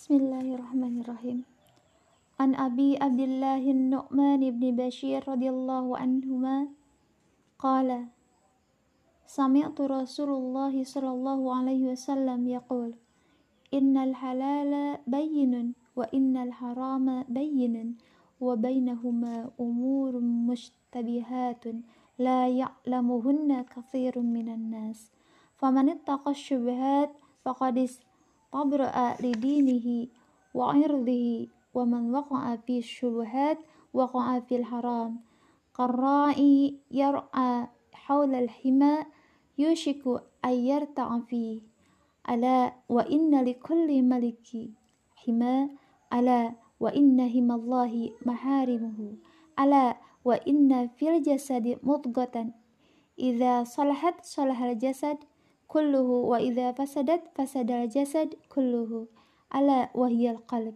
بسم الله الرحمن الرحيم عن أبي عبد الله النعمان بن بشير رضي الله عنهما قال سمعت رسول الله صلى الله عليه وسلم يقول إن الحلال بين وإن الحرام بين وبينهما أمور مشتبهات لا يعلمهن كثير من الناس فمن اتقى الشبهات فقد قبر لدينه وعرضه ومن وقع في الشبهات وقع في الحرام. قرائي يرعى حول الحمى يوشك أن يرتع فيه. ألا وإن لكل ملك حمى ألا وإن هم الله محارمه. ألا وإن في الجسد مضغة. إذا صلحت صلح الجسد kulluhu wa idza fasadat fasadal jasad kulluhu. Ala wahyal qalb.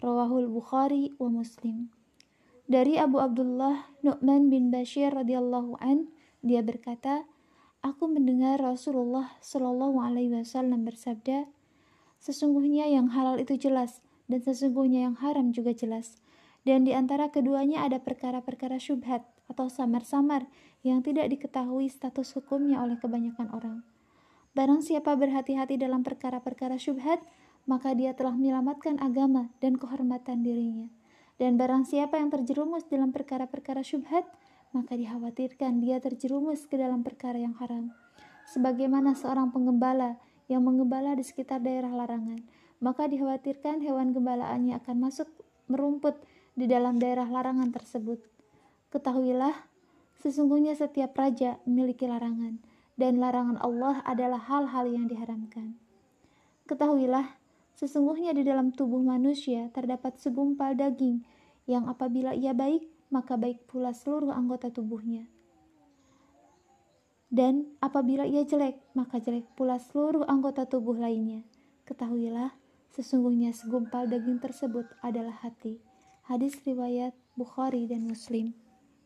Rawahul Bukhari wa Muslim. Dari Abu Abdullah Nu'man bin Bashir radhiyallahu an dia berkata aku mendengar Rasulullah Shallallahu alaihi wasallam bersabda sesungguhnya yang halal itu jelas dan sesungguhnya yang haram juga jelas. Dan di antara keduanya ada perkara-perkara syubhat atau samar-samar yang tidak diketahui status hukumnya oleh kebanyakan orang. Barang siapa berhati-hati dalam perkara-perkara syubhat, maka dia telah menyelamatkan agama dan kehormatan dirinya. Dan barang siapa yang terjerumus dalam perkara-perkara syubhat, maka dikhawatirkan dia terjerumus ke dalam perkara yang haram. Sebagaimana seorang penggembala yang menggembala di sekitar daerah larangan, maka dikhawatirkan hewan gembalaannya akan masuk merumput di dalam daerah larangan tersebut. Ketahuilah, sesungguhnya setiap raja memiliki larangan, dan larangan Allah adalah hal-hal yang diharamkan. Ketahuilah, sesungguhnya di dalam tubuh manusia terdapat segumpal daging yang apabila ia baik, maka baik pula seluruh anggota tubuhnya. Dan apabila ia jelek, maka jelek pula seluruh anggota tubuh lainnya. Ketahuilah, sesungguhnya segumpal daging tersebut adalah hati. Hadis riwayat Bukhari dan Muslim.